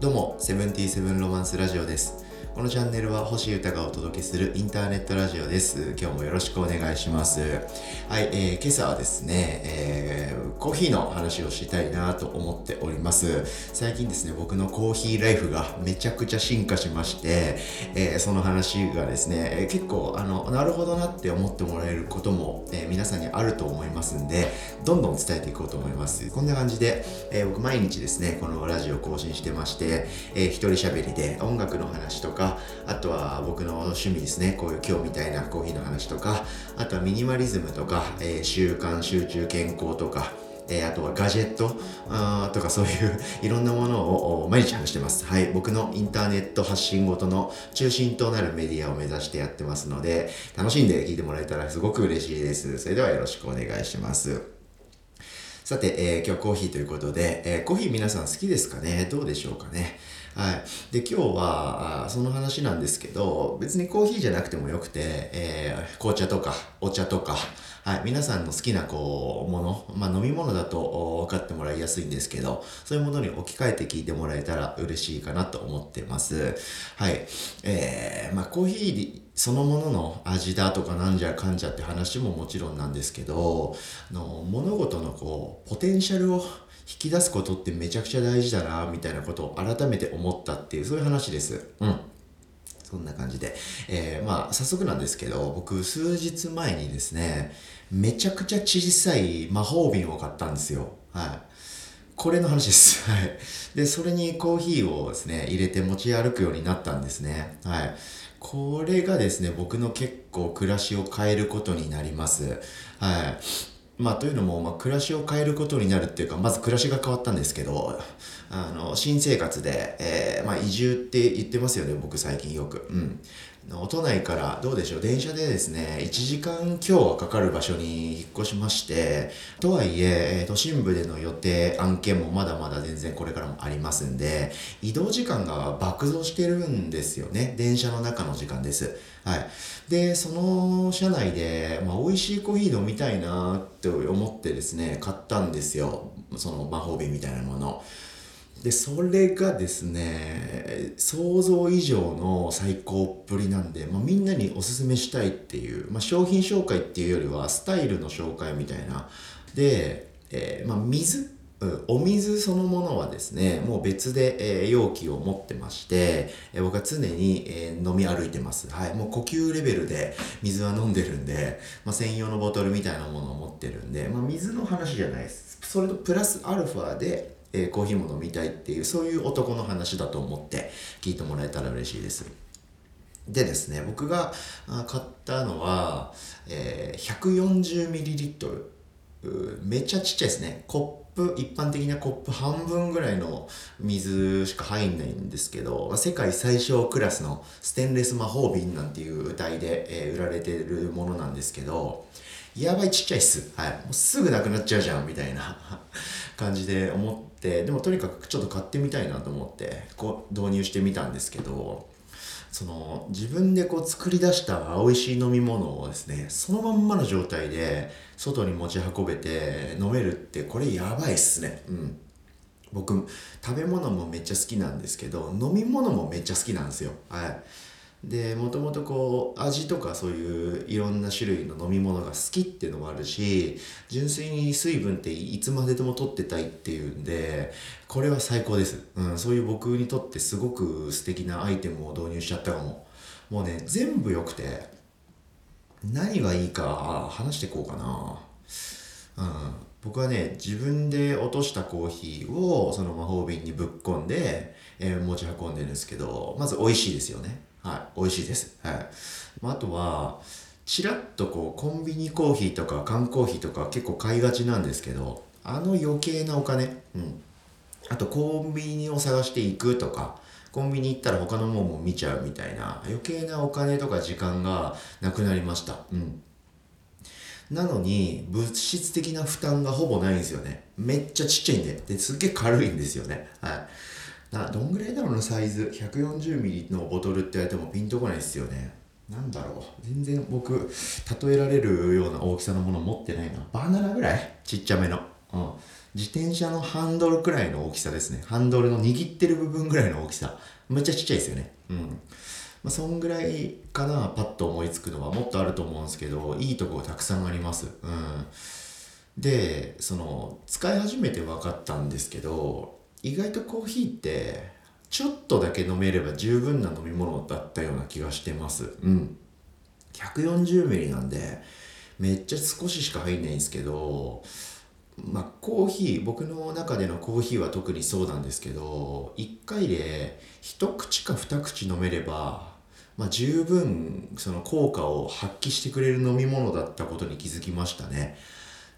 どうも、セブンティーセブンロマンスラジオです。このチャンネルは星歌がお届けするインターネットラジオです。今日もよろしくお願いします。はい、えー今朝はですね、えーコーヒーの話をしたいなと思っております。最近ですね、僕のコーヒーライフがめちゃくちゃ進化しまして、えーその話がですね、結構、あの、なるほどなって思ってもらえることも、えー皆さんにあると思いますんで、どんどん伝えていこうと思います。こんな感じで、えー僕毎日ですね、このラジオ更新してまして、えー一人喋りで音楽の話とか、あとは僕の趣味ですね、こういう今日みたいなコーヒーの話とか、あとはミニマリズムとか、えー習慣、集中、健康とか、えーあとはガジェットあとかそういういろんなものを毎日話してます。はい。僕のインターネット発信ごとの中心となるメディアを目指してやってますので、楽しんで聞いてもらえたらすごく嬉しいです。それではよろしくお願いします。さて、えー今日コーヒーということで、えーコーヒー皆さん好きですかね？どうでしょうかね？はい。で、今日は、その話なんですけど、別にコーヒーじゃなくてもよくて、えー紅茶とか、お茶とか、はい。皆さんの好きな、こう、もの、まあ、飲み物だと分かってもらいやすいんですけど、そういうものに置き換えて聞いてもらえたら嬉しいかなと思ってます。はい。えーまあ、コーヒーそのものの味だとかなんじゃかんじゃって話ももちろんなんですけど、あの物事のこう、ポテンシャルを引き出すことってめちゃくちゃ大事だな、みたいなことを改めて思ったっていう、そういう話です。うん。そんな感じで。えーまあ、早速なんですけど、僕、数日前にですね、めちゃくちゃ小さい魔法瓶を買ったんですよ。はい。これの話です。はい。で、それにコーヒーをですね、入れて持ち歩くようになったんですね。はい。これがですね、僕の結構暮らしを変えることになります。はい。まあ、というのも、まあ、暮らしを変えることになるっていうか、まず暮らしが変わったんですけど、あの、新生活で、えーまあ、移住って言ってますよね、僕最近よく。うん。都内からどうでしょう。電車でですね1時間強はかかる場所に引っ越しましてとはいえ都心部での予定案件もまだまだ全然これからもありますんで移動時間が爆増してるんですよね。電車の中の時間です。はい。でその車内で、まあ、美味しいコーヒー飲みたいなって思ってですね買ったんですよ。その魔法瓶みたいなもの。でそれがですね想像以上の最高っぷりなんで、まあ、みんなにおすすめしたいっていう、まあ、商品紹介っていうよりはスタイルの紹介みたいな。で、えーまあ、水お水そのものはですねもう別で、えー容器を持ってまして、えー僕は常に、えー飲み歩いてます。はいもう呼吸レベルで水は飲んでるんで、まあ、専用のボトルみたいなものを持ってるんで、まあ、水の話じゃないです。それとプラスアルファでえーコーヒーも飲みたいっていうそういう男の話だと思って聞いてもらえたら嬉しいです。でですね僕が買ったのは、えー 140ml めっちゃちっちゃいですね。コップ一般的なコップ半分ぐらいの水しか入んないんですけど、まあ世界最小クラスのステンレス魔法瓶なんていう歌いで、えー売られてるものなんですけどやばいちっちゃいっす。はい。もうすぐなくなっちゃうじゃん、みたいな 感じで思って、でもとにかくちょっと買ってみたいなと思って、こう導入してみたんですけど、その自分でこう作り出した美味しい飲み物をですね、そのまんまの状態で外に持ち運べて飲めるってこれやばいっすね。うん。僕食べ物もめっちゃ好きなんですけど飲み物もめっちゃ好きなんですよはいでもともとこう味とかそういういろんな種類の飲み物が好きっていうのもあるし純粋に水分っていつまででも取ってたいっていうんでこれは最高です、うん、そういう僕にとってすごく素敵なアイテムを導入しちゃったかも。もうね全部良くて何がいいか話していこうかな。うん、僕はね自分で落としたコーヒーをその魔法瓶にぶっ込んで、えー持ち運んでるんですけどまず美味しいですよね。はい。美味しいです。はい、まあ、あとはちらっとこうコンビニコーヒーとか缶コーヒーとか結構買いがちなんですけどあの余計なお金。うん。あとコンビニを探していくとかコンビニ行ったら他のもんも見ちゃうみたいな余計なお金とか時間がなくなりました。うん。なのに物質的な負担がほぼないんですよね。めっちゃちっちゃいんで。ですっげえ軽いんですよね。はい。などんぐらいだろうなサイズ 140ml のボトルって言われてもピンとこないですよねなんだろう全然僕例えられるような大きさのもの持ってないなバナナぐらい？ちっちゃめのうん自転車のハンドルくらいの大きさですね。ハンドルの握ってる部分ぐらいの大きさ。めっちゃちっちゃいですよね。うん。まあ、そんぐらいかな、パッと思いつくのはもっとあると思うんですけど、いいとこたくさんあります。うん。で、その、使い始めて分かったんですけど、意外とコーヒーって、ちょっとだけ飲めれば十分な飲み物だったような気がしてます。うん。140ミリなんで、めっちゃ少ししか入んないんですけど、まあ、コーヒー僕の中でのコーヒーは特にそうなんですけど1回で一口か二口飲めれば、まあ、十分その効果を発揮してくれる飲み物だったことに気づきましたね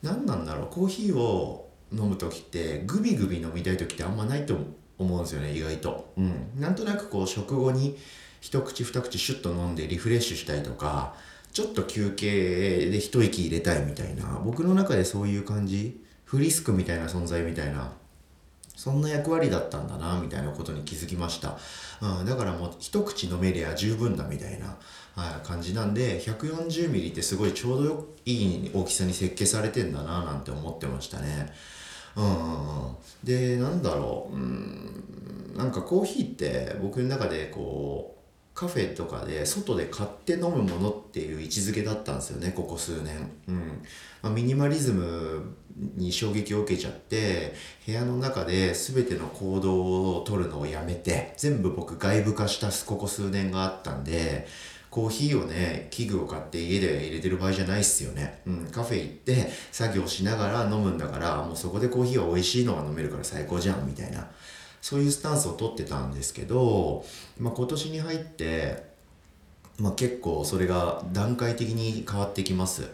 何なんだろう？コーヒーを飲む時ってグビグビ飲みたい時ってあんまないと思うんですよね意外と。うん。なんとなくこう食後に一口二口シュッと飲んでリフレッシュしたいとかちょっと休憩で一息入れたいみたいな僕の中でそういう感じフリスクみたいな存在みたいなそんな役割だったんだなみたいなことに気づきました、うん、だからもう一口飲めりゃ十分だみたいな、はい、感じなんで140ミリってすごいちょうどいい大きさに設計されてんだななんて思ってましたね。うんうんうん。でなんだろううんなんかコーヒーって僕の中でこうカフェとかで外で買って飲むものっていう位置づけだったんですよねここ数年、うんまあ、ミニマリズムに衝撃を受けちゃって部屋の中で全ての行動を取るのをやめて全部僕外部化したここ数年があったんでコーヒーをね、器具を買って家で入れてる場合じゃないっすよね。うん、カフェ行って作業しながら飲むんだから、もうそこでコーヒーは美味しいのが飲めるから最高じゃん、みたいな。そういうスタンスをとってたんですけど、まあ、今年に入って、まあ、結構それが段階的に変わってきます。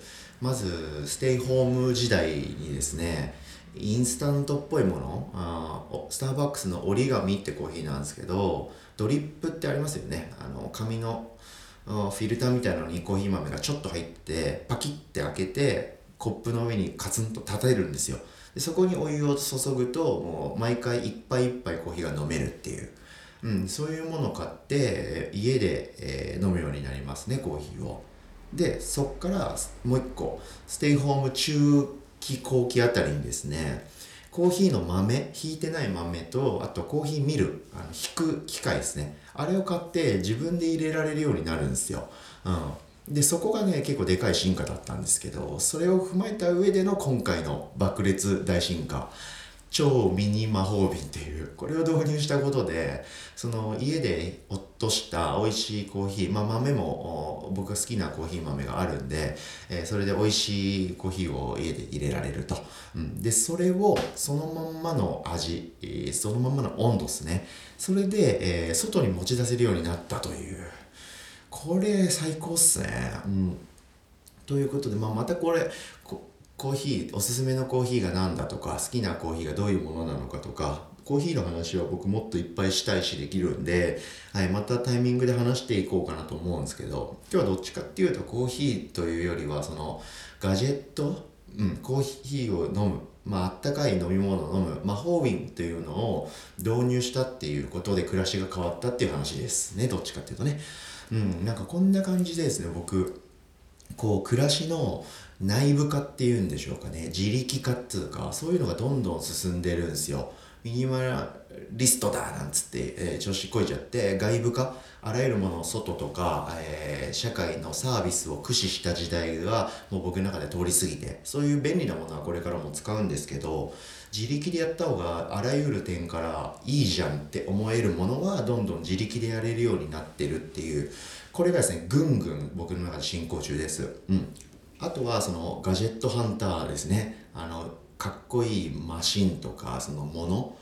まずステイホーム時代にですねインスタントっぽいものあスターバックスの折り紙ってコーヒーなんですけどドリップってありますよね。あの紙のフィルターみたいなのにコーヒー豆がちょっと入ってパキッて開けてコップの上にカツンと立てるんですよ。でそこにお湯を注ぐともう毎回一杯一杯コーヒーが飲めるっていう、うん、そういうものを買って家で、えー、飲むようになりますねコーヒーを。でそっからもう一個ステイホーム中期後期あたりにですねコーヒーの豆ひいてない豆とあとコーヒーミルあの引く機械ですね。あれを買って自分で入れられるようになるんですよ、うん。でそこがね結構でかい進化だったんですけどそれを踏まえた上での今回の爆裂大進化超ミニ魔法瓶っていうこれを導入したことでその家で落とした美味しいコーヒー、まあ、豆も僕が好きなコーヒー豆があるんで、えー、それで美味しいコーヒーを家で入れられると、うん、でそれをそのまんまの味、そのまんまの温度ですね。それで、えー、外に持ち出せるようになったというこれ最高っすね。うん。ということで、まあ、またこれコーヒーおすすめのコーヒーが何だとか好きなコーヒーがどういうものなのかとかコーヒーの話は僕もっといっぱいしたいしできるんで、はい、またタイミングで話していこうかなと思うんですけど今日はどっちかっていうとコーヒーというよりはそのガジェット、うん、コーヒーを飲むまあ、あったかい飲み物を飲む魔法瓶というのを導入したっていうことで暮らしが変わったっていう話ですねどっちかっていうとね。うん、なんかこんな感じでですね僕こう暮らしの内部化っていうんでしょうかね。自力化っていうかそういうのがどんどん進んでるんですよ。ミニマリストだなんつって、えー、調子こいちゃって外部化あらゆるものを外とか、えー、社会のサービスを駆使した時代がもう僕の中で通り過ぎてそういう便利なものはこれからも使うんですけど自力でやった方があらゆる点からいいじゃんって思えるものはどんどん自力でやれるようになってるっていうこれがですねぐんぐん僕の中で進行中です。うん、あとはそのガジェットハンターですねあのかっこいいマシンとかそのもの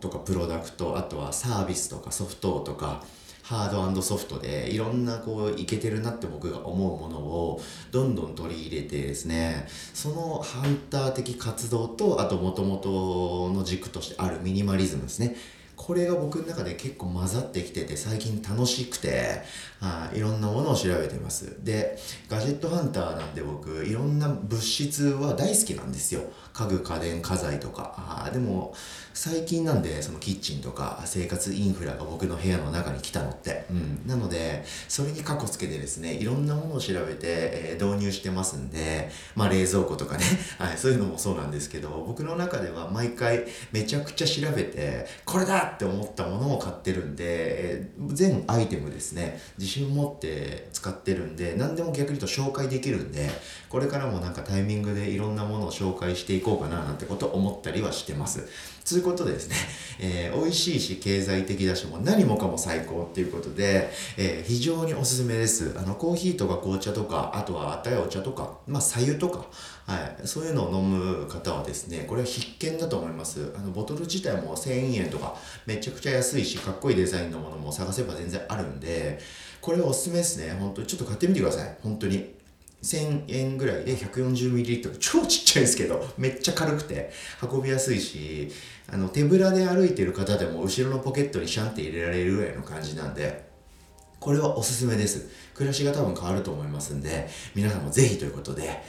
とかプロダクトあとはサービスとかソフトとかハードソフトでいろんなこういけてるなって僕が思うものをどんどん取り入れてですねそのハンター的活動とあともともとの軸としてあるミニマリズムですね。これが僕の中で結構混ざってきてて最近楽しくてあいろんなものを調べてます。でガジェットハンターなんで僕いろんな物質は大好きなんですよ。家具家電家財とか。あでも最近なんでそのキッチンとか生活インフラが僕の部屋の中に来たのって、うん、なのでそれに過去つけてですねいろんなものを調べて、えー導入してますんでまあ冷蔵庫とかね、はい、そういうのもそうなんですけど僕の中では毎回めちゃくちゃ調べてこれだって思ったものを買ってるんで、えー全アイテムですね自信を持って使ってるんで何でも逆に言うと紹介できるんでこれからもなんかタイミングでいろんなものを紹介していこうかななんてことを思ったりはしてます。ということでですね、えー美味しいし経済的だしもう何もかも最高っていうことで、えー非常におすすめです。あのコーヒーとか紅茶とかあとはあったやお茶とか、まあ、左右とか、はい、そういうのを飲む方はですねこれは必見だと思います。あのボトル自体も1000円とかめちゃくちゃ安いしかっこいいデザインのものも探せば全然あるんでこれはおすすめですね。本当にちょっと買ってみてください。本当に。1000円ぐらいで 140ml 超ちっちゃいですけどめっちゃ軽くて。運びやすいしあの手ぶらで歩いてる方でも後ろのポケットにシャンって入れられるぐらいの感じなんでこれはおすすめです。暮らしが多分変わると思いますんで皆さんもぜひということで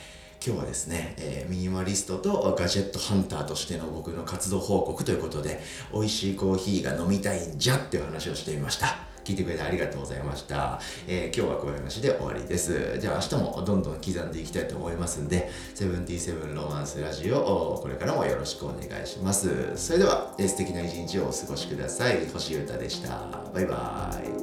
今日はですね、えーミニマリストとガジェットハンターとしての僕の活動報告ということで美味しいコーヒーが飲みたいんじゃっていう話をしてみました。聞いてくれてありがとうございました、えー今日はこういう話で終わりです。じゃあ明日もどんどん刻んでいきたいと思いますんでセブンティーセブンロマンスラジオをこれからもよろしくお願いします。それでは、えー素敵な一日をお過ごしください。星唄でした。バイバーイ。